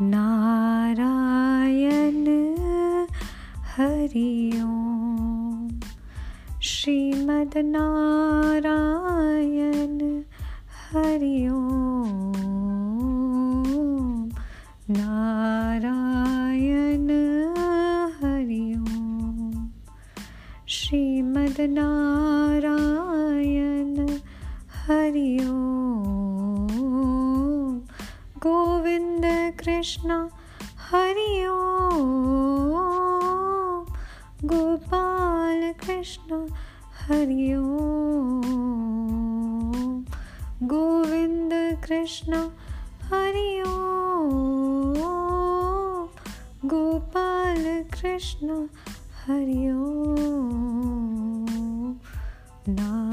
Narayan Hari Om Shrimad Narayan Hari Om Narayan Hari Om Shrimad Krishna, Hari Om. Gopal Krishna, Hari Om. Govind Krishna, Hari Gopal Krishna, Hari Om. Narayan